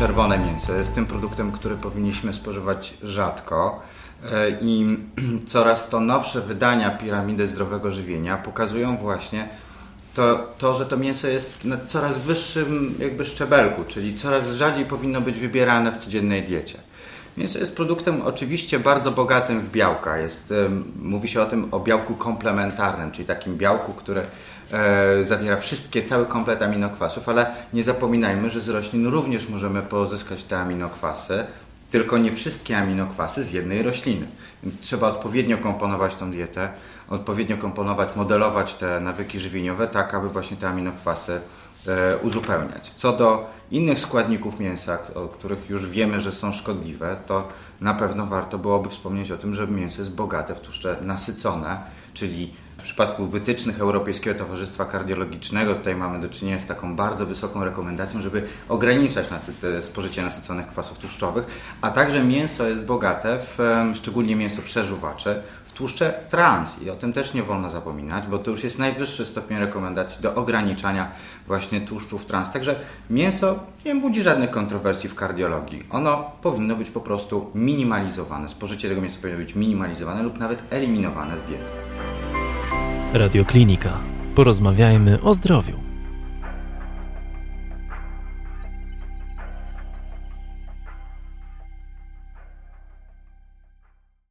czerwone mięso jest tym produktem, który powinniśmy spożywać rzadko. E, I coraz to nowsze wydania piramidy zdrowego żywienia pokazują właśnie to, to, że to mięso jest na coraz wyższym jakby szczebelku, czyli coraz rzadziej powinno być wybierane w codziennej diecie. Mięso jest produktem oczywiście bardzo bogatym w białka. Jest, mówi się o tym o białku komplementarnym, czyli takim białku, które e, zawiera wszystkie, cały komplet aminokwasów, ale nie zapominajmy, że z roślin również możemy pozyskać te aminokwasy, tylko nie wszystkie aminokwasy z jednej rośliny. Trzeba odpowiednio komponować tą dietę, odpowiednio komponować, modelować te nawyki żywieniowe, tak aby właśnie te aminokwasy e, uzupełniać. Co do innych składników mięsa, o których już wiemy, że są szkodliwe, to na pewno warto byłoby wspomnieć o tym, że mięso jest bogate w tłuszcze nasycone, czyli w przypadku wytycznych Europejskiego Towarzystwa Kardiologicznego tutaj mamy do czynienia z taką bardzo wysoką rekomendacją, żeby ograniczać spożycie nasyconych kwasów tłuszczowych, a także mięso jest bogate, w, szczególnie mięso przeżuwacze, tłuszcze trans i o tym też nie wolno zapominać, bo to już jest najwyższy stopień rekomendacji do ograniczania właśnie tłuszczów trans. Także mięso nie budzi żadnych kontrowersji w kardiologii. Ono powinno być po prostu minimalizowane. Spożycie tego mięsa powinno być minimalizowane lub nawet eliminowane z diety. Radioklinika. Porozmawiajmy o zdrowiu.